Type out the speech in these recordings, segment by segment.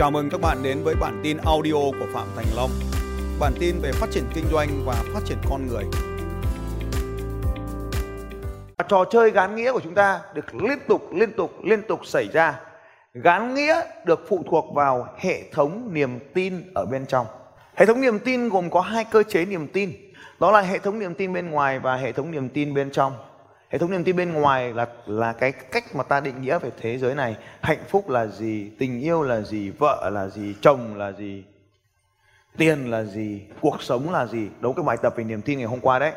Chào mừng các bạn đến với bản tin audio của Phạm Thành Long. Bản tin về phát triển kinh doanh và phát triển con người. Trò chơi gán nghĩa của chúng ta được liên tục liên tục liên tục xảy ra. Gán nghĩa được phụ thuộc vào hệ thống niềm tin ở bên trong. Hệ thống niềm tin gồm có hai cơ chế niềm tin. Đó là hệ thống niềm tin bên ngoài và hệ thống niềm tin bên trong. Hệ thống niềm tin bên ngoài là là cái cách mà ta định nghĩa về thế giới này. Hạnh phúc là gì, tình yêu là gì, vợ là gì, chồng là gì, tiền là gì, cuộc sống là gì. Đấu cái bài tập về niềm tin ngày hôm qua đấy.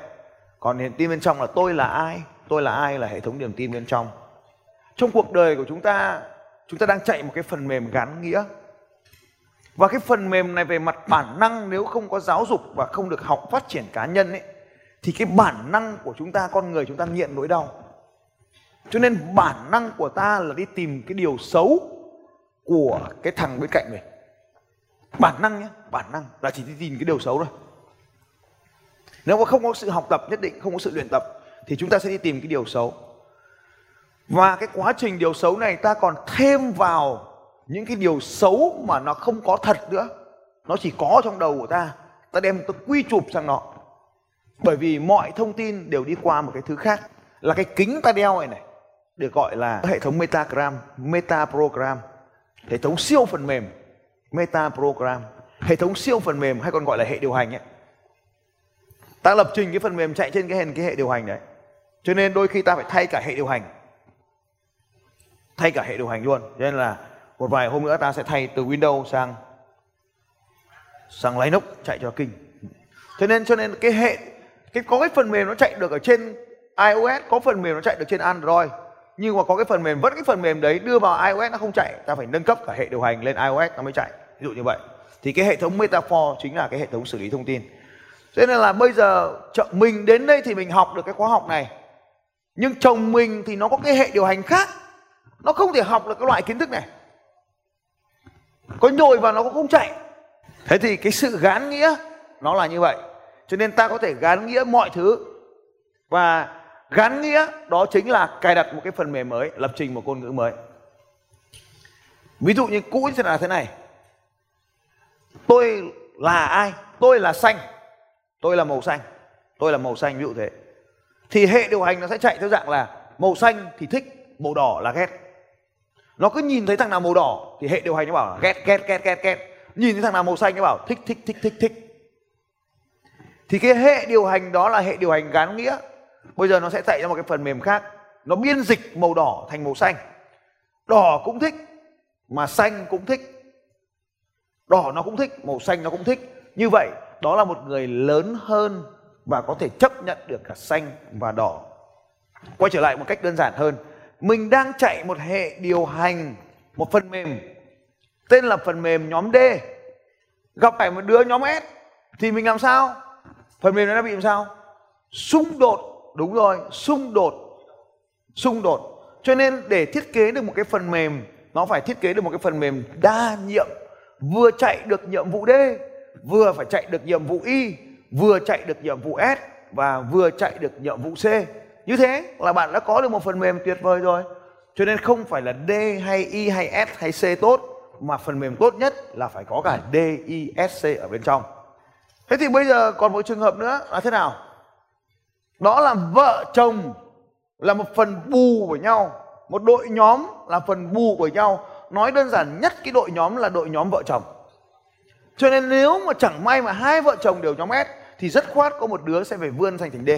Còn niềm tin bên trong là tôi là ai, tôi là ai là hệ thống niềm tin bên trong. Trong cuộc đời của chúng ta, chúng ta đang chạy một cái phần mềm gắn nghĩa. Và cái phần mềm này về mặt bản năng nếu không có giáo dục và không được học phát triển cá nhân ấy thì cái bản năng của chúng ta, con người chúng ta nghiện nỗi đau. Cho nên bản năng của ta là đi tìm cái điều xấu của cái thằng bên cạnh mình. Bản năng nhé, bản năng là chỉ đi tìm cái điều xấu thôi. Nếu mà không có sự học tập nhất định, không có sự luyện tập, thì chúng ta sẽ đi tìm cái điều xấu. Và cái quá trình điều xấu này ta còn thêm vào những cái điều xấu mà nó không có thật nữa. Nó chỉ có trong đầu của ta. Ta đem, ta quy chụp sang nó bởi vì mọi thông tin đều đi qua một cái thứ khác là cái kính ta đeo này này được gọi là hệ thống metagram metaprogram, hệ thống siêu phần mềm metaprogram, hệ thống siêu phần mềm hay còn gọi là hệ điều hành ấy. Ta lập trình cái phần mềm chạy trên cái hệ cái hệ điều hành đấy. Cho nên đôi khi ta phải thay cả hệ điều hành. Thay cả hệ điều hành luôn. Cho nên là một vài hôm nữa ta sẽ thay từ Windows sang sang Linux chạy cho kinh. Cho nên cho nên cái hệ cái, có cái phần mềm nó chạy được ở trên iOS, có phần mềm nó chạy được trên Android. Nhưng mà có cái phần mềm, vẫn cái phần mềm đấy đưa vào iOS nó không chạy. Ta phải nâng cấp cả hệ điều hành lên iOS nó mới chạy. Ví dụ như vậy. Thì cái hệ thống metafor chính là cái hệ thống xử lý thông tin. Cho nên là bây giờ mình đến đây thì mình học được cái khóa học này. Nhưng chồng mình thì nó có cái hệ điều hành khác. Nó không thể học được cái loại kiến thức này. Có nhồi vào nó cũng không chạy. Thế thì cái sự gán nghĩa nó là như vậy cho nên ta có thể gán nghĩa mọi thứ. Và gắn nghĩa đó chính là cài đặt một cái phần mềm mới, lập trình một ngôn ngữ mới. Ví dụ như cũ sẽ là thế này. Tôi là ai? Tôi là xanh. Tôi là màu xanh. Tôi là màu xanh, ví dụ thế. Thì hệ điều hành nó sẽ chạy theo dạng là màu xanh thì thích, màu đỏ là ghét. Nó cứ nhìn thấy thằng nào màu đỏ thì hệ điều hành nó bảo là ghét ghét ghét ghét ghét. Nhìn thấy thằng nào màu xanh nó bảo thích thích thích thích thích thì cái hệ điều hành đó là hệ điều hành gán nghĩa. Bây giờ nó sẽ chạy ra một cái phần mềm khác. Nó biên dịch màu đỏ thành màu xanh. Đỏ cũng thích, mà xanh cũng thích. Đỏ nó cũng thích, màu xanh nó cũng thích. Như vậy, đó là một người lớn hơn và có thể chấp nhận được cả xanh và đỏ. Quay trở lại một cách đơn giản hơn. Mình đang chạy một hệ điều hành, một phần mềm. Tên là phần mềm nhóm D. Gặp phải một đứa nhóm S, thì mình làm sao? Phần mềm nó bị làm sao? Xung đột đúng rồi xung đột xung đột. Cho nên để thiết kế được một cái phần mềm nó phải thiết kế được một cái phần mềm đa nhiệm. Vừa chạy được nhiệm vụ D vừa phải chạy được nhiệm vụ Y vừa chạy được nhiệm vụ S và vừa chạy được nhiệm vụ C. Như thế là bạn đã có được một phần mềm tuyệt vời rồi. Cho nên không phải là D hay Y hay S hay C tốt mà phần mềm tốt nhất là phải có cả D, i S, C ở bên trong. Thế thì bây giờ còn một trường hợp nữa là thế nào? Đó là vợ chồng là một phần bù của nhau, một đội nhóm là phần bù của nhau. Nói đơn giản nhất cái đội nhóm là đội nhóm vợ chồng. Cho nên nếu mà chẳng may mà hai vợ chồng đều nhóm S thì rất khoát có một đứa sẽ phải vươn thành thành D.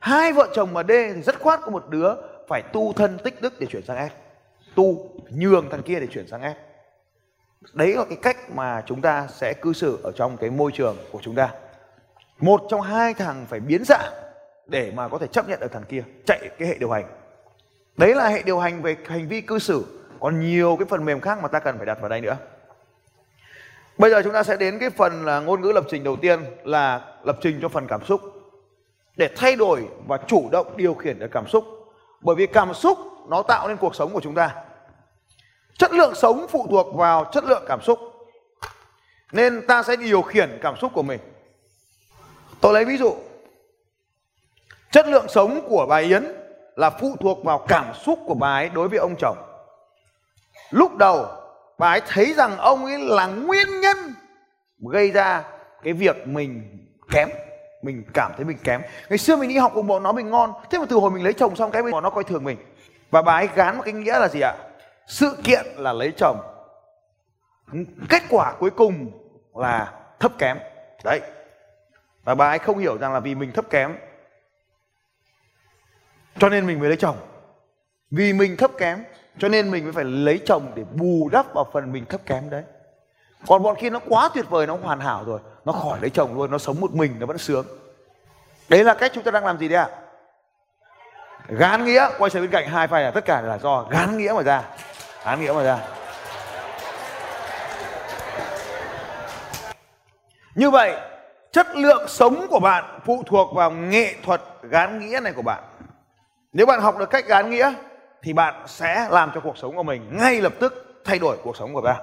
Hai vợ chồng mà D thì rất khoát có một đứa phải tu thân tích đức để chuyển sang S. Tu nhường thằng kia để chuyển sang S đấy là cái cách mà chúng ta sẽ cư xử ở trong cái môi trường của chúng ta. Một trong hai thằng phải biến dạng để mà có thể chấp nhận được thằng kia, chạy cái hệ điều hành. Đấy là hệ điều hành về hành vi cư xử. Còn nhiều cái phần mềm khác mà ta cần phải đặt vào đây nữa. Bây giờ chúng ta sẽ đến cái phần là ngôn ngữ lập trình đầu tiên, là lập trình cho phần cảm xúc. Để thay đổi và chủ động điều khiển được cảm xúc. Bởi vì cảm xúc nó tạo nên cuộc sống của chúng ta chất lượng sống phụ thuộc vào chất lượng cảm xúc. Nên ta sẽ điều khiển cảm xúc của mình. Tôi lấy ví dụ. Chất lượng sống của bà yến là phụ thuộc vào cảm xúc của bà ấy đối với ông chồng. Lúc đầu, bà ấy thấy rằng ông ấy là nguyên nhân gây ra cái việc mình kém, mình cảm thấy mình kém. Ngày xưa mình đi học cùng bọn nó mình ngon. Thế mà từ hồi mình lấy chồng xong cái bọn nó coi thường mình. Và bà ấy gán một cái nghĩa là gì ạ? Sự kiện là lấy chồng. Kết quả cuối cùng là thấp kém. Đấy. Và bà ấy không hiểu rằng là vì mình thấp kém, cho nên mình mới lấy chồng. Vì mình thấp kém, cho nên mình mới phải lấy chồng để bù đắp vào phần mình thấp kém đấy. Còn bọn kia nó quá tuyệt vời, nó hoàn hảo rồi. Nó khỏi lấy chồng luôn, nó sống một mình, nó vẫn sướng. Đấy là cách chúng ta đang làm gì đấy ạ? À? gán nghĩa, quay sang bên cạnh hai phải là tất cả là do gán nghĩa mà ra án nghĩa mà ra. Như vậy, chất lượng sống của bạn phụ thuộc vào nghệ thuật gán nghĩa này của bạn. Nếu bạn học được cách gán nghĩa, thì bạn sẽ làm cho cuộc sống của mình ngay lập tức thay đổi cuộc sống của bạn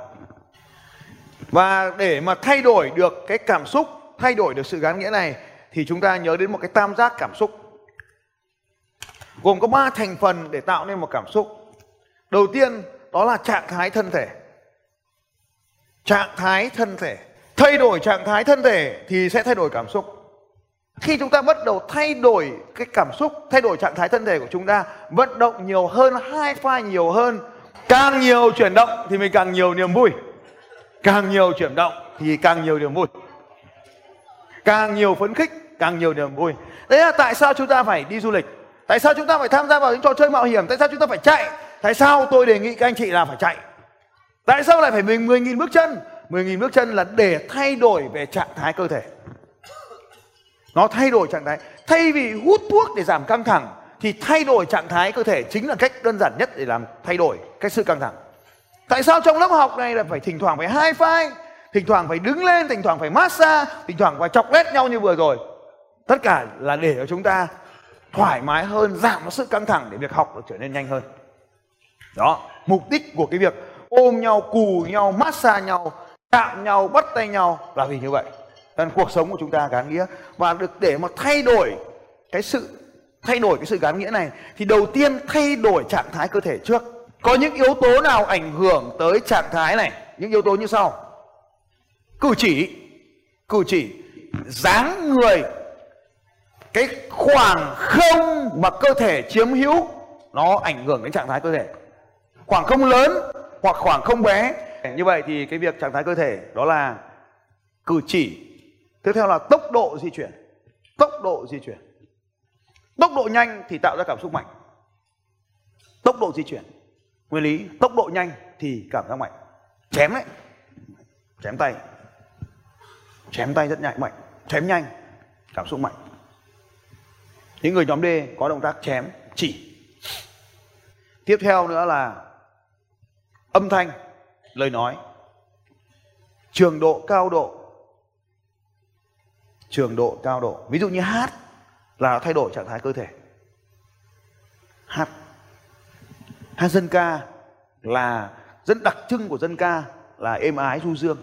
và để mà thay đổi được cái cảm xúc, thay đổi được sự gán nghĩa này, thì chúng ta nhớ đến một cái tam giác cảm xúc. Gồm có ba thành phần để tạo nên một cảm xúc. Đầu tiên đó là trạng thái thân thể. Trạng thái thân thể. Thay đổi trạng thái thân thể thì sẽ thay đổi cảm xúc. Khi chúng ta bắt đầu thay đổi cái cảm xúc, thay đổi trạng thái thân thể của chúng ta, vận động nhiều hơn hai pha nhiều hơn, càng nhiều chuyển động thì mình càng nhiều niềm vui. Càng nhiều chuyển động thì càng nhiều niềm vui. Càng nhiều phấn khích, càng nhiều niềm vui. Đấy là tại sao chúng ta phải đi du lịch? Tại sao chúng ta phải tham gia vào những trò chơi mạo hiểm? Tại sao chúng ta phải chạy? Tại sao tôi đề nghị các anh chị là phải chạy? Tại sao lại phải mình 10.000 bước chân? 10.000 bước chân là để thay đổi về trạng thái cơ thể. Nó thay đổi trạng thái. Thay vì hút thuốc để giảm căng thẳng, thì thay đổi trạng thái cơ thể chính là cách đơn giản nhất để làm thay đổi cái sự căng thẳng. Tại sao trong lớp học này là phải thỉnh thoảng phải hai file thỉnh thoảng phải đứng lên, thỉnh thoảng phải massage, thỉnh thoảng phải chọc lét nhau như vừa rồi? Tất cả là để cho chúng ta thoải mái hơn, giảm sự căng thẳng để việc học được trở nên nhanh hơn đó, mục đích của cái việc ôm nhau, cù nhau, massage nhau, chạm nhau, bắt tay nhau là vì như vậy. Nên cuộc sống của chúng ta gắn nghĩa. Và được để mà thay đổi cái sự, thay đổi cái sự gắn nghĩa này, thì đầu tiên thay đổi trạng thái cơ thể trước. Có những yếu tố nào ảnh hưởng tới trạng thái này? Những yếu tố như sau. Cử chỉ cử chỉ. Dáng người, cái khoảng không mà cơ thể chiếm hữu, nó ảnh hưởng đến trạng thái cơ thể khoảng không lớn hoặc khoảng không bé. Như vậy thì cái việc trạng thái cơ thể đó là cử chỉ. Tiếp theo là tốc độ di chuyển. Tốc độ di chuyển. Tốc độ nhanh thì tạo ra cảm xúc mạnh. Tốc độ di chuyển, nguyên lý, tốc độ nhanh thì cảm giác mạnh. Chém đấy. Chém tay. Chém tay rất nhạy, mạnh. Chém nhanh, cảm xúc mạnh. Những người nhóm D có động tác chém, chỉ. Tiếp theo nữa là âm thanh, lời nói, trường độ cao độ, trường độ cao độ. Ví dụ như hát là thay đổi trạng thái cơ thể. Hát. Hát dân ca là rất đặc trưng của dân ca là êm ái du dương.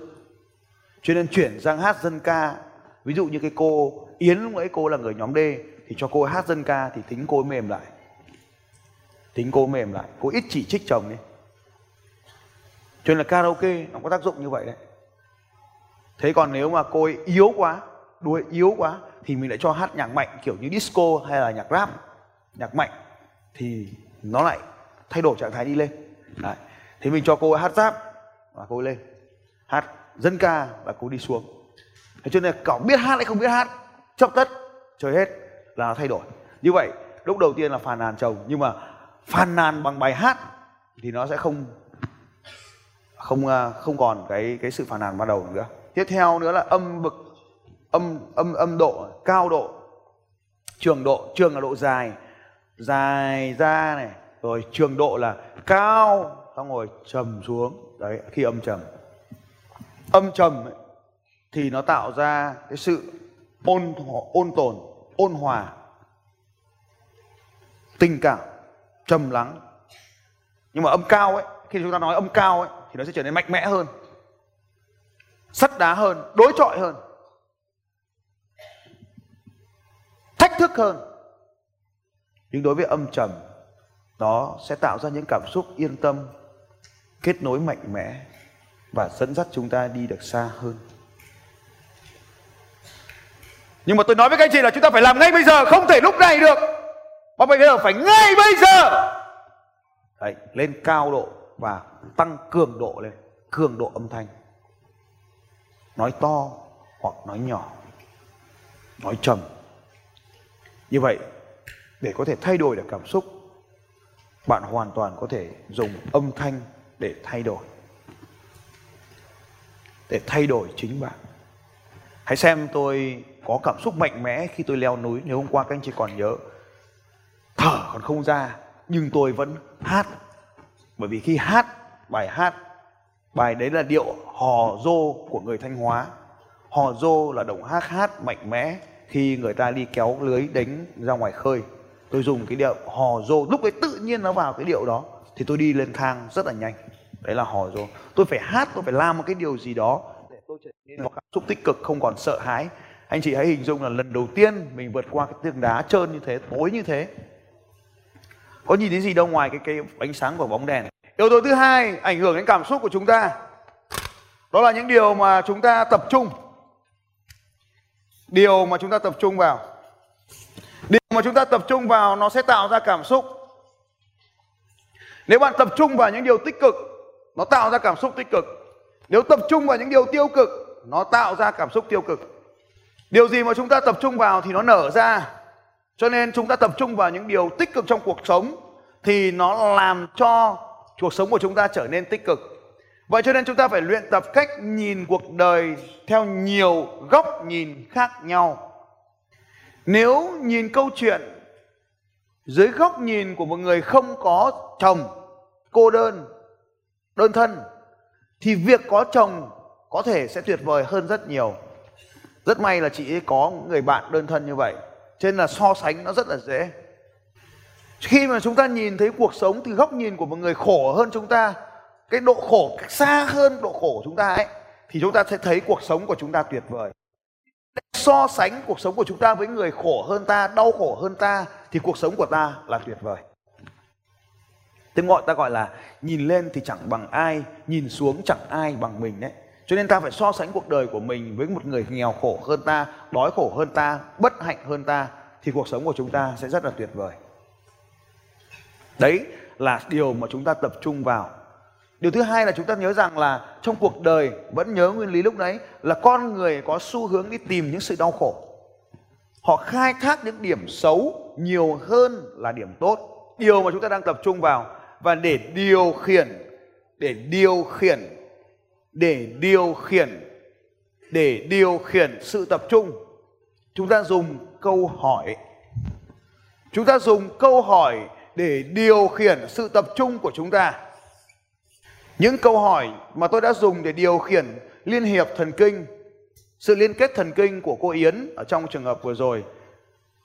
Cho nên chuyển sang hát dân ca, ví dụ như cái cô yến, lúc ấy cô là người nhóm D, thì cho cô hát dân ca thì tính cô mềm lại. Tính cô mềm lại. Cô ít chỉ trích chồng đi cho nên là karaoke nó có tác dụng như vậy đấy. Thế còn nếu mà cô ấy yếu quá đuôi yếu quá, thì mình lại cho hát nhạc mạnh, kiểu như disco hay là nhạc rap, nhạc mạnh, thì nó lại thay đổi trạng thái đi lên. Đấy. thế mình cho cô ấy hát rap và cô ấy lên. Hát dân ca và cô đi xuống. Thế cho nên cậu biết hát hay không biết hát chấp tất, chơi hết là thay đổi. Như vậy, lúc đầu tiên là phàn nàn chồng, nhưng mà phàn nàn bằng bài hát thì nó sẽ không không ờ, không còn cái cái sự phàn nàn ban đầu nữa. Tiếp theo nữa là âm bực âm âm âm độ cao độ trường độ trường là độ dài dài ra này rồi trường độ là cao xong rồi trầm xuống. Đấy khi âm trầm. Âm trầm ấy, thì nó tạo ra cái sự ôn ôn tồn ôn hòa tình cảm trầm lắng. Nhưng mà âm cao ấy khi chúng ta nói âm cao ấy thì nó sẽ trở nên mạnh mẽ hơn sắt đá hơn đối chọi hơn thách thức hơn. Nhưng đối với âm trầm nó sẽ tạo ra những cảm xúc yên tâm kết nối mạnh mẽ và dẫn dắt chúng ta đi được xa hơn. Nhưng mà tôi nói với các anh chị là chúng ta phải làm ngay bây giờ không thể lúc này được. Mà bây giờ phải ngay bây giờ. Đấy, lên cao độ và tăng cường độ lên, cường độ âm thanh. Nói to hoặc nói nhỏ, nói trầm. Như vậy, để có thể thay đổi được cảm xúc, bạn hoàn toàn có thể dùng âm thanh để thay đổi, để thay đổi chính bạn. Hãy xem tôi có cảm xúc mạnh mẽ khi tôi leo núi. Nếu hôm qua các anh chị còn nhớ, thở còn không ra, nhưng tôi vẫn hát. Bởi vì khi hát bài hát. Bài đấy là điệu hò dô của người thanh hóa. Hò dô là động hát hát mạnh mẽ khi người ta đi kéo lưới đánh ra ngoài khơi. Tôi dùng cái điệu hò dô, lúc ấy tự nhiên nó vào cái điệu đó, thì tôi đi lên thang rất là nhanh. Đấy là hò dô. Tôi phải hát, tôi phải làm một cái điều gì đó để tôi trở nên một cảm xúc tích cực, không còn sợ hãi. Anh chị hãy hình dung là lần đầu tiên mình vượt qua cái tường đá trơn như thế, tối như thế. Có nhìn thấy gì đâu ngoài cái cái ánh sáng của bóng đèn? Yếu tố thứ hai ảnh hưởng đến cảm xúc của chúng ta. Đó là những điều mà chúng ta tập trung. Điều mà chúng ta tập trung vào. Điều mà chúng ta tập trung vào nó sẽ tạo ra cảm xúc. Nếu bạn tập trung vào những điều tích cực, nó tạo ra cảm xúc tích cực. Nếu tập trung vào những điều tiêu cực, nó tạo ra cảm xúc tiêu cực. Điều gì mà chúng ta tập trung vào thì nó nở ra. Cho nên chúng ta tập trung vào những điều tích cực trong cuộc sống thì nó làm cho cuộc sống của chúng ta trở nên tích cực. Vậy cho nên chúng ta phải luyện tập cách nhìn cuộc đời theo nhiều góc nhìn khác nhau. Nếu nhìn câu chuyện dưới góc nhìn của một người không có chồng, cô đơn đơn thân, thì việc có chồng có thể sẽ tuyệt vời hơn rất nhiều. Rất may là chị ấy có người bạn đơn thân như vậy, cho nên là so sánh nó rất là dễ khi mà chúng ta nhìn thấy cuộc sống từ góc nhìn của một người khổ hơn chúng ta, cái độ khổ xa hơn độ khổ của chúng ta ấy, thì chúng ta sẽ thấy cuộc sống của chúng ta tuyệt vời. So sánh cuộc sống của chúng ta với người khổ hơn ta, đau khổ hơn ta, thì cuộc sống của ta là tuyệt vời. Tiếng gọi ta gọi là nhìn lên thì chẳng bằng ai, nhìn xuống chẳng ai bằng mình đấy. Cho nên ta phải so sánh cuộc đời của mình với một người nghèo khổ hơn ta, đói khổ hơn ta, bất hạnh hơn ta, thì cuộc sống của chúng ta sẽ rất là tuyệt vời đấy là điều mà chúng ta tập trung vào. Điều thứ hai là chúng ta nhớ rằng là trong cuộc đời vẫn nhớ nguyên lý lúc đấy là con người có xu hướng đi tìm những sự đau khổ. Họ khai thác những điểm xấu nhiều hơn là điểm tốt. Điều mà chúng ta đang tập trung vào và để điều khiển, để điều khiển, để điều khiển, để điều khiển sự tập trung, chúng ta dùng câu hỏi. Chúng ta dùng câu hỏi để điều khiển sự tập trung của chúng ta. Những câu hỏi mà tôi đã dùng để điều khiển liên hiệp thần kinh, sự liên kết thần kinh của cô Yến ở trong trường hợp vừa rồi,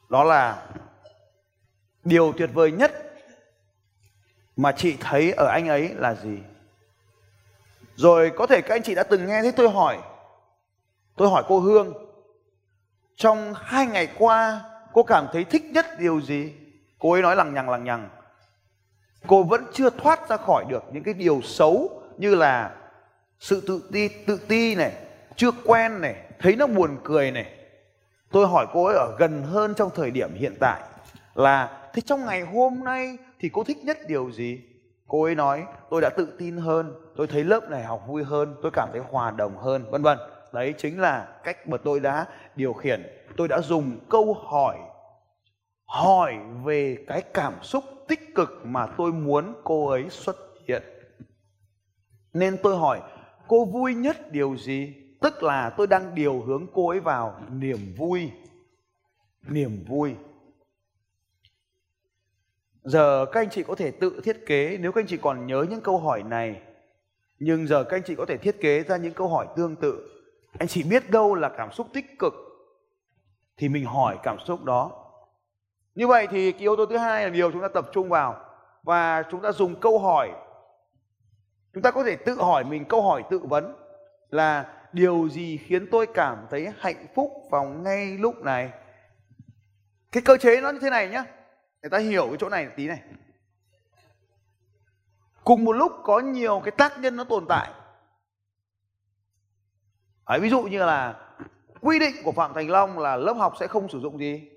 đó là điều tuyệt vời nhất mà chị thấy ở anh ấy là gì? Rồi có thể các anh chị đã từng nghe thấy tôi hỏi tôi hỏi cô hương, trong hai ngày qua, cô cảm thấy thích nhất điều gì? Cô ấy nói lằng nhằng lằng nhằng. Cô vẫn chưa thoát ra khỏi được những cái điều xấu như là sự tự ti tự ti này, chưa quen này, thấy nó buồn cười này. Tôi hỏi cô ấy ở gần hơn trong thời điểm hiện tại là, thế trong ngày hôm nay thì cô thích nhất điều gì? Cô ấy nói, tôi đã tự tin hơn, tôi thấy lớp này học vui hơn, tôi cảm thấy hòa đồng hơn, vân vân. Đấy chính là cách mà tôi đã điều khiển. Tôi đã dùng câu hỏi hỏi về cái cảm xúc tích cực mà tôi muốn cô ấy xuất hiện. Nên tôi hỏi, cô vui nhất điều gì? Tức là tôi đang điều hướng cô ấy vào niềm vui. Niềm vui. Giờ các anh chị có thể tự thiết kế, nếu các anh chị còn nhớ những câu hỏi này, nhưng giờ các anh chị có thể thiết kế ra những câu hỏi tương tự. Anh chị biết đâu là cảm xúc tích cực? Thì mình hỏi cảm xúc đó như vậy thì cái yếu tố thứ hai là điều chúng ta tập trung vào và chúng ta dùng câu hỏi. Chúng ta có thể tự hỏi mình câu hỏi tự vấn là điều gì khiến tôi cảm thấy hạnh phúc vào ngay lúc này? Cái cơ chế nó như thế này nhá. Người ta hiểu cái chỗ này tí này. Cùng một lúc có nhiều cái tác nhân nó tồn tại. Đấy, ví dụ như là quy định của phạm thành long là lớp học sẽ không sử dụng gì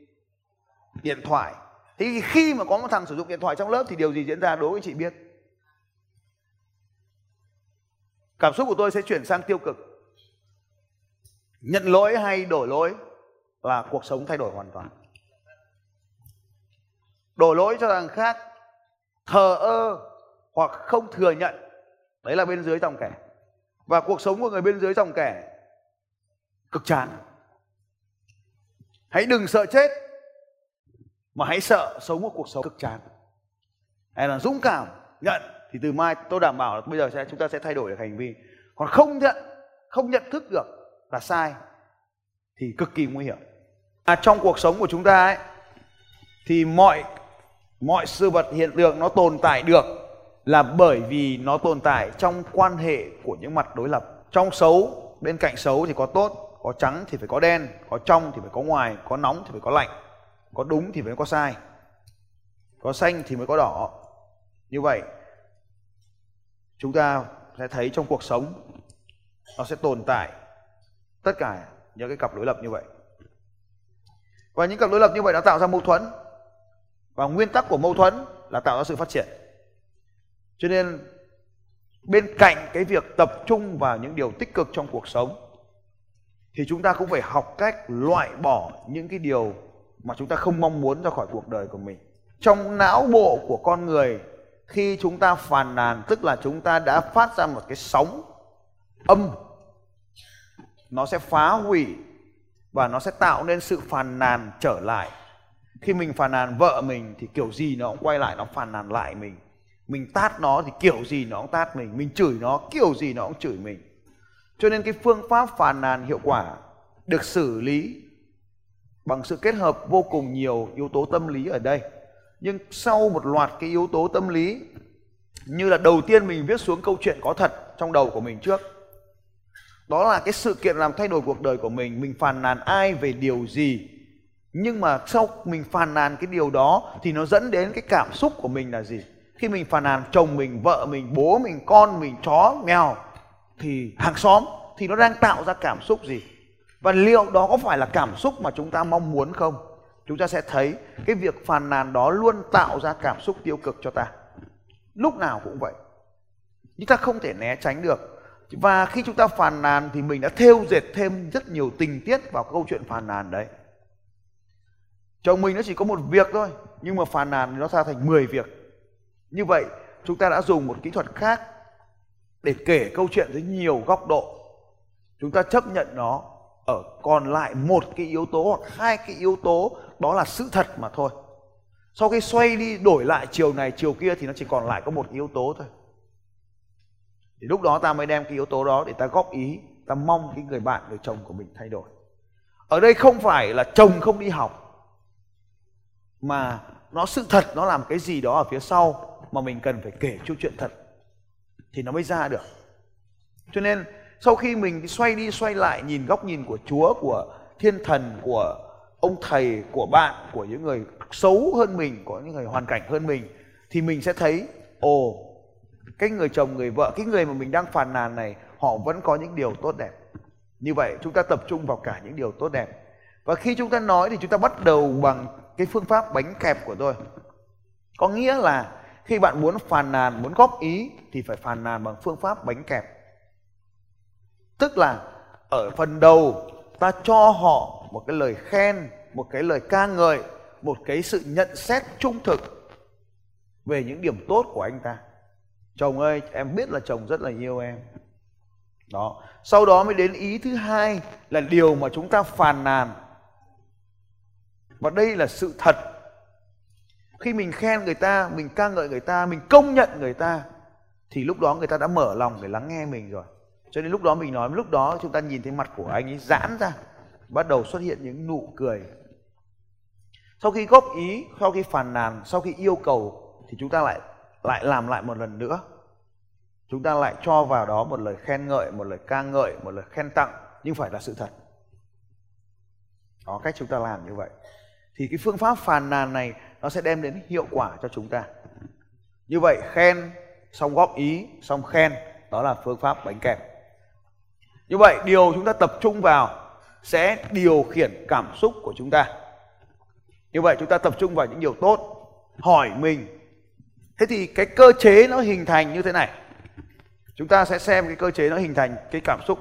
điện thoại. Thì khi mà có một thằng sử dụng điện thoại trong lớp thì điều gì diễn ra đối với chị biết? Cảm xúc của tôi sẽ chuyển sang tiêu cực. Nhận lỗi hay đổi lỗi là cuộc sống thay đổi hoàn toàn. Đổ lỗi cho thằng khác, thờ ơ hoặc không thừa nhận, đấy là bên dưới dòng kẻ. Và cuộc sống của người bên dưới dòng kẻ cực chán. Hãy đừng sợ chết mà hãy sợ sống một cuộc sống cực chán. Hay là dũng cảm nhận thì từ mai tôi đảm bảo là bây giờ sẽ chúng ta sẽ thay đổi được hành vi. Còn không nhận không nhận thức được là sai thì cực kỳ nguy hiểm. À, trong cuộc sống của chúng ta ấy thì mọi mọi sự vật hiện tượng nó tồn tại được là bởi vì nó tồn tại trong quan hệ của những mặt đối lập. Trong xấu bên cạnh xấu thì có tốt có trắng thì phải có đen có trong thì phải có ngoài có nóng thì phải có lạnh có đúng thì mới có sai. Có xanh thì mới có đỏ. Như vậy, chúng ta sẽ thấy trong cuộc sống, nó sẽ tồn tại tất cả những cái cặp đối lập như vậy. Và những cặp đối lập như vậy nó tạo ra mâu thuẫn. Và nguyên tắc của mâu thuẫn là tạo ra sự phát triển. Cho nên, bên cạnh cái việc tập trung vào những điều tích cực trong cuộc sống, thì chúng ta cũng phải học cách loại bỏ những cái điều mà chúng ta không mong muốn ra khỏi cuộc đời của mình. Trong não bộ của con người, khi chúng ta phàn nàn, tức là chúng ta đã phát ra một cái sóng âm, nó sẽ phá hủy và nó sẽ tạo nên sự phàn nàn trở lại. Khi mình phàn nàn vợ mình thì kiểu gì nó cũng quay lại, nó phàn nàn lại mình. Mình tát nó thì kiểu gì nó cũng tát mình. Mình chửi nó, kiểu gì nó cũng chửi mình. Cho nên cái phương pháp phàn nàn hiệu quả được xử lý bằng sự kết hợp vô cùng nhiều yếu tố tâm lý ở đây. Nhưng sau một loạt cái yếu tố tâm lý, như là đầu tiên mình viết xuống câu chuyện có thật trong đầu của mình trước, đó là cái sự kiện làm thay đổi cuộc đời của mình mình phàn nàn ai về điều gì. Nhưng mà sau mình phàn nàn cái điều đó thì nó dẫn đến cái cảm xúc của mình là gì? Khi mình phàn nàn chồng mình, vợ mình, bố mình, con mình, chó, mèo thì hàng xóm thì nó đang tạo ra cảm xúc gì? Và liệu đó có phải là cảm xúc mà chúng ta mong muốn không? Chúng ta sẽ thấy cái việc phàn nàn đó luôn tạo ra cảm xúc tiêu cực cho ta. Lúc nào cũng vậy. Chúng ta không thể né tránh được. Và khi chúng ta phàn nàn thì mình đã thêu dệt thêm rất nhiều tình tiết vào câu chuyện phàn nàn đấy. Chồng mình nó chỉ có một việc thôi, nhưng mà phàn nàn nó ra thành 10 việc. Như vậy, chúng ta đã dùng một kỹ thuật khác để kể câu chuyện với nhiều góc độ. Chúng ta chấp nhận nó ở còn lại một cái yếu tố hoặc hai cái yếu tố, đó là sự thật mà thôi. Sau khi xoay đi đổi lại chiều này, chiều kia thì nó chỉ còn lại có một yếu tố thôi. Thì lúc đó ta mới đem cái yếu tố đó để ta góp ý, ta mong cái người bạn, người chồng của mình thay đổi. Ở đây không phải là chồng không đi học, mà nó sự thật, nó làm cái gì đó ở phía sau mà mình cần phải kể câu chuyện thật thì nó mới ra được. Cho nên sau khi mình xoay đi xoay lại, nhìn góc nhìn của Chúa, của thiên thần, của ông thầy, của bạn, của những người xấu hơn mình có những người hoàn cảnh hơn mình, thì mình sẽ thấy, ồ, cái người chồng, người vợ, cái người mà mình đang phàn nàn này, họ vẫn có những điều tốt đẹp. Như vậy, chúng ta tập trung vào cả những điều tốt đẹp. Và khi chúng ta nói thì chúng ta bắt đầu bằng cái phương pháp bánh kẹp của tôi. Có nghĩa là khi bạn muốn phàn nàn, muốn góp ý thì phải phàn nàn bằng phương pháp bánh kẹp tức là, ở phần đầu, ta cho họ một cái lời khen, một cái lời ca ngợi, một cái sự nhận xét trung thực về những điểm tốt của anh ta. Chồng ơi, em biết là chồng rất là yêu em. Đó. Sau đó mới đến ý thứ hai là điều mà chúng ta phàn nàn. Và đây là sự thật. Khi mình khen người ta, mình ca ngợi người ta, mình công nhận người ta, thì lúc đó người ta đã mở lòng để lắng nghe mình rồi cho nên lúc đó mình nói, lúc đó chúng ta nhìn thấy mặt của anh ấy giãn ra, bắt đầu xuất hiện những nụ cười. Sau khi góp ý, sau khi phàn nàn, sau khi yêu cầu thì chúng ta lại lại làm lại một lần nữa. Chúng ta lại cho vào đó một lời khen ngợi, một lời ca ngợi, một lời khen tặng, nhưng phải là sự thật. Đó cách chúng ta làm như vậy. Thì cái phương pháp phàn nàn này nó sẽ đem đến hiệu quả cho chúng ta. Như vậy, khen, xong góp ý, xong khen, đó là phương pháp bánh kẹp như vậy, điều chúng ta tập trung vào sẽ điều khiển cảm xúc của chúng ta. Như vậy, chúng ta tập trung vào những điều tốt. Hỏi mình. Thế thì cái cơ chế nó hình thành như thế này. Chúng ta sẽ xem cái cơ chế nó hình thành cái cảm xúc.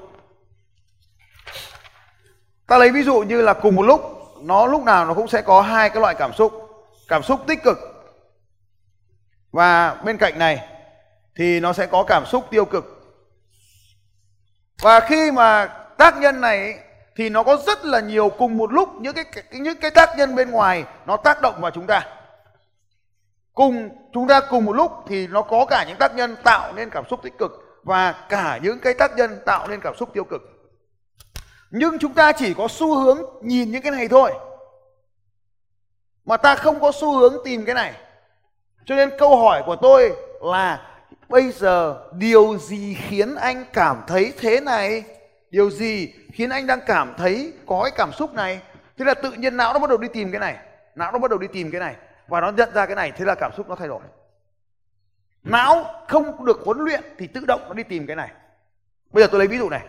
Ta lấy ví dụ như là cùng một lúc, nó lúc nào nó cũng sẽ có hai cái loại cảm xúc. Cảm xúc tích cực và bên cạnh này thì nó sẽ có cảm xúc tiêu cực và khi mà tác nhân này thì nó có rất là nhiều cùng một lúc những cái, cái những cái tác nhân bên ngoài nó tác động vào chúng ta. Cùng chúng ta cùng một lúc thì nó có cả những tác nhân tạo nên cảm xúc tích cực và cả những cái tác nhân tạo nên cảm xúc tiêu cực. Nhưng chúng ta chỉ có xu hướng nhìn những cái này thôi mà ta không có xu hướng tìm cái này. Cho nên câu hỏi của tôi là bây giờ điều gì khiến anh cảm thấy thế này? Điều gì khiến anh đang cảm thấy có cái cảm xúc này? Thế là tự nhiên não nó bắt đầu đi tìm cái này. Não nó bắt đầu đi tìm cái này. Và nó nhận ra cái này, thế là cảm xúc nó thay đổi. Não không được huấn luyện thì tự động nó đi tìm cái này. Bây giờ tôi lấy ví dụ này.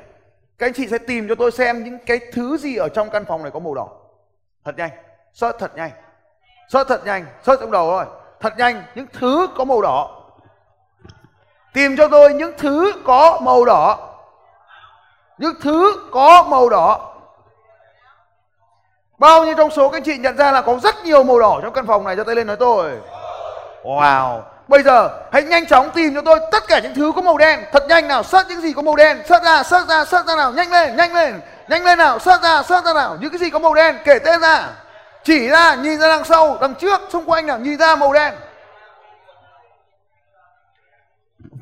Các anh chị sẽ tìm cho tôi xem những cái thứ gì ở trong căn phòng này có màu đỏ. Thật nhanh. Search thật nhanh. Search thật nhanh. Search trong đầu rồi thật nhanh, những thứ có màu đỏ tìm cho tôi những thứ có màu đỏ. Những thứ có màu đỏ. Bao nhiêu trong số các anh chị nhận ra là có rất nhiều màu đỏ trong căn phòng này? Cho tay lên nói tôi. Wow. Bây giờ, hãy nhanh chóng tìm cho tôi tất cả những thứ có màu đen. Thật nhanh nào search những gì có màu đen. Search ra search ra search ra nào. Nhanh lên nhanh lên nhanh lên nào. Search ra search ra nào. Những cái gì có màu đen, kể tên ra. Chỉ ra, nhìn ra đằng sau, đằng trước, xung quanh nào, nhìn ra màu đen.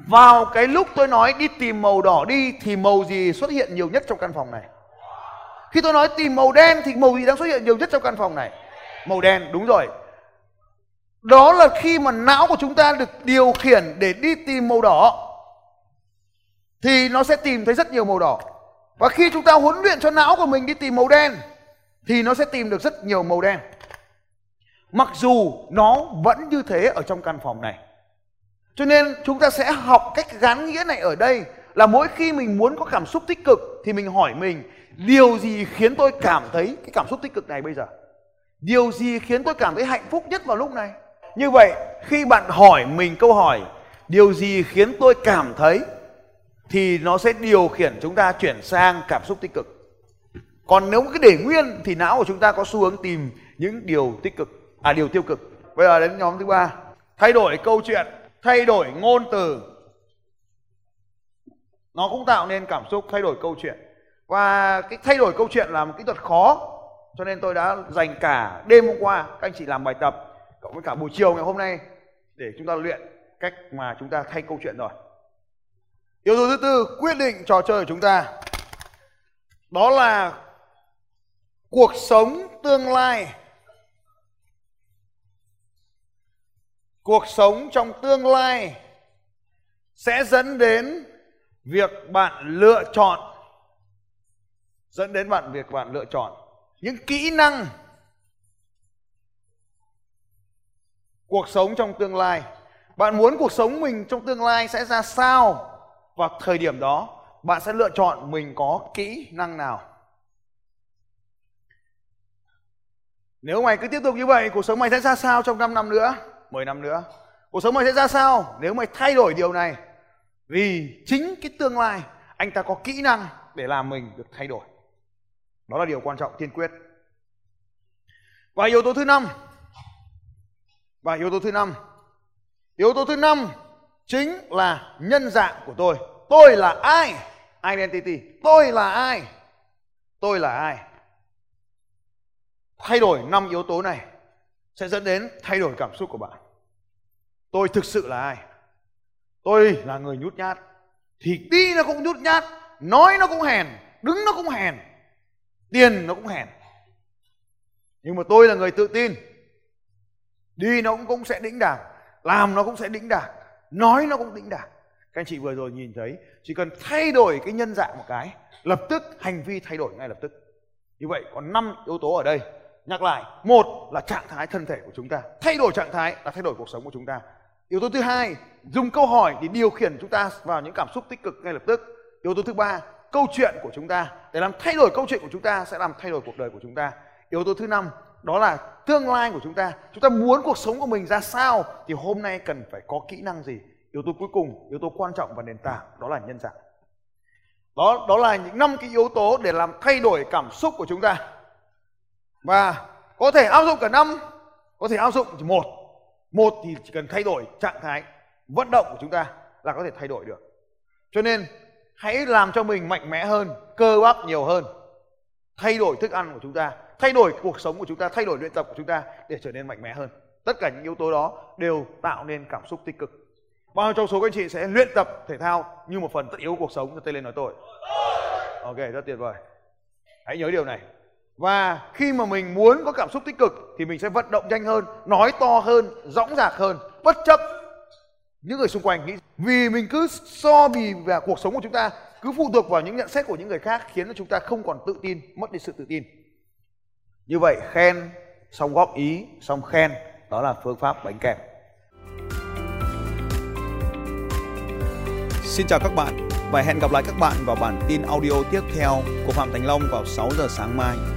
Vào cái lúc tôi nói đi tìm màu đỏ đi, thì màu gì xuất hiện nhiều nhất trong căn phòng này? Khi tôi nói tìm màu đen thì màu gì đang xuất hiện nhiều nhất trong căn phòng này? Màu đen, đúng rồi. Đó là khi mà não của chúng ta được điều khiển để đi tìm màu đỏ, thì nó sẽ tìm thấy rất nhiều màu đỏ. Và khi chúng ta huấn luyện cho não của mình đi tìm màu đen, thì nó sẽ tìm được rất nhiều màu đen. Mặc dù nó vẫn như thế ở trong căn phòng này cho nên chúng ta sẽ học cách gắn nghĩa này ở đây là mỗi khi mình muốn có cảm xúc tích cực thì mình hỏi mình, điều gì khiến tôi cảm thấy cái cảm xúc tích cực này bây giờ? Điều gì khiến tôi cảm thấy hạnh phúc nhất vào lúc này? Như vậy, khi bạn hỏi mình câu hỏi, điều gì khiến tôi cảm thấy? thì nó sẽ điều khiển chúng ta chuyển sang cảm xúc tích cực. Còn nếu cứ để nguyên thì não của chúng ta có xu hướng tìm những điều tích cực à điều tiêu cực. Bây giờ đến nhóm thứ ba. Thay đổi câu chuyện thay đổi ngôn từ. Nó cũng tạo nên cảm xúc thay đổi câu chuyện. Và cái thay đổi câu chuyện là một kỹ thuật khó, cho nên tôi đã dành cả đêm hôm qua, các anh chị làm bài tập, cộng với cả buổi chiều ngày hôm nay, để chúng ta luyện cách mà chúng ta thay câu chuyện rồi. Yếu tố thứ tư, quyết định trò chơi của chúng ta. Đó là cuộc sống tương lai. Cuộc sống trong tương lai sẽ dẫn đến việc bạn lựa chọn, dẫn đến bạn việc bạn lựa chọn. Những kỹ năng cuộc sống trong tương lai. Bạn muốn cuộc sống mình trong tương lai sẽ ra sao? Vào thời điểm đó, bạn sẽ lựa chọn mình có kỹ năng nào. Nếu mày cứ tiếp tục như vậy, cuộc sống mày sẽ ra sao trong 5 năm nữa? 10 năm nữa. Cuộc sống mày sẽ ra sao nếu mày thay đổi điều này? Vì chính cái tương lai, anh ta có kỹ năng để làm mình được thay đổi. Đó là điều quan trọng, tiên quyết. Và yếu tố thứ năm, và yếu tố thứ năm, yếu tố thứ năm chính là nhân dạng của tôi. Tôi là ai? Identity. Tôi là ai? Tôi là ai? Thay đổi năm yếu tố này sẽ dẫn đến thay đổi cảm xúc của bạn. Tôi thực sự là ai? Tôi là người nhút nhát. Thì đi nó cũng nhút nhát nói nó cũng hèn đứng nó cũng hèn tiền nó cũng hèn. Nhưng mà tôi là người tự tin. Đi nó cũng, cũng sẽ đĩnh đạc làm nó cũng sẽ đĩnh đạc nói nó cũng đĩnh đạc các anh chị vừa rồi nhìn thấy chỉ cần thay đổi cái nhân dạng một cái lập tức hành vi thay đổi ngay lập tức. Như vậy có 5 yếu tố ở đây nhắc lại, một là trạng thái thân thể của chúng ta. Thay đổi trạng thái là thay đổi cuộc sống của chúng ta. Yếu tố thứ hai, dùng câu hỏi để điều khiển chúng ta vào những cảm xúc tích cực ngay lập tức. Yếu tố thứ ba, câu chuyện của chúng ta. Để làm thay đổi câu chuyện của chúng ta sẽ làm thay đổi cuộc đời của chúng ta. Yếu tố thứ năm, đó là tương lai của chúng ta. Chúng ta muốn cuộc sống của mình ra sao thì hôm nay cần phải có kỹ năng gì? Yếu tố cuối cùng, yếu tố quan trọng và nền tảng, đó là nhân dạng. Đó đó là những năm cái yếu tố để làm thay đổi cảm xúc của chúng ta và có thể áp dụng cả năm, có thể áp dụng chỉ một. Một thì chỉ cần thay đổi trạng thái vận động của chúng ta là có thể thay đổi được. Cho nên hãy làm cho mình mạnh mẽ hơn, cơ bắp nhiều hơn. Thay đổi thức ăn của chúng ta, thay đổi cuộc sống của chúng ta, thay đổi luyện tập của chúng ta để trở nên mạnh mẽ hơn. Tất cả những yếu tố đó đều tạo nên cảm xúc tích cực. Bao nhiêu trong số các anh chị sẽ luyện tập thể thao như một phần tất yếu của cuộc sống cho tay lên nói tôi ok, rất tuyệt vời. Hãy nhớ điều này và khi mà mình muốn có cảm xúc tích cực thì mình sẽ vận động nhanh hơn, nói to hơn dõng dạc hơn, bất chấp những người xung quanh. Nghĩ vì mình cứ so bì về cuộc sống của chúng ta cứ phụ thuộc vào những nhận xét của những người khác khiến cho chúng ta không còn tự tin, mất đi sự tự tin. Như vậy, khen xong góp ý, xong khen, đó là phương pháp bánh kẹp. Xin chào các bạn và hẹn gặp lại các bạn vào bản tin audio tiếp theo của Phạm Thành Long vào 6 giờ sáng mai.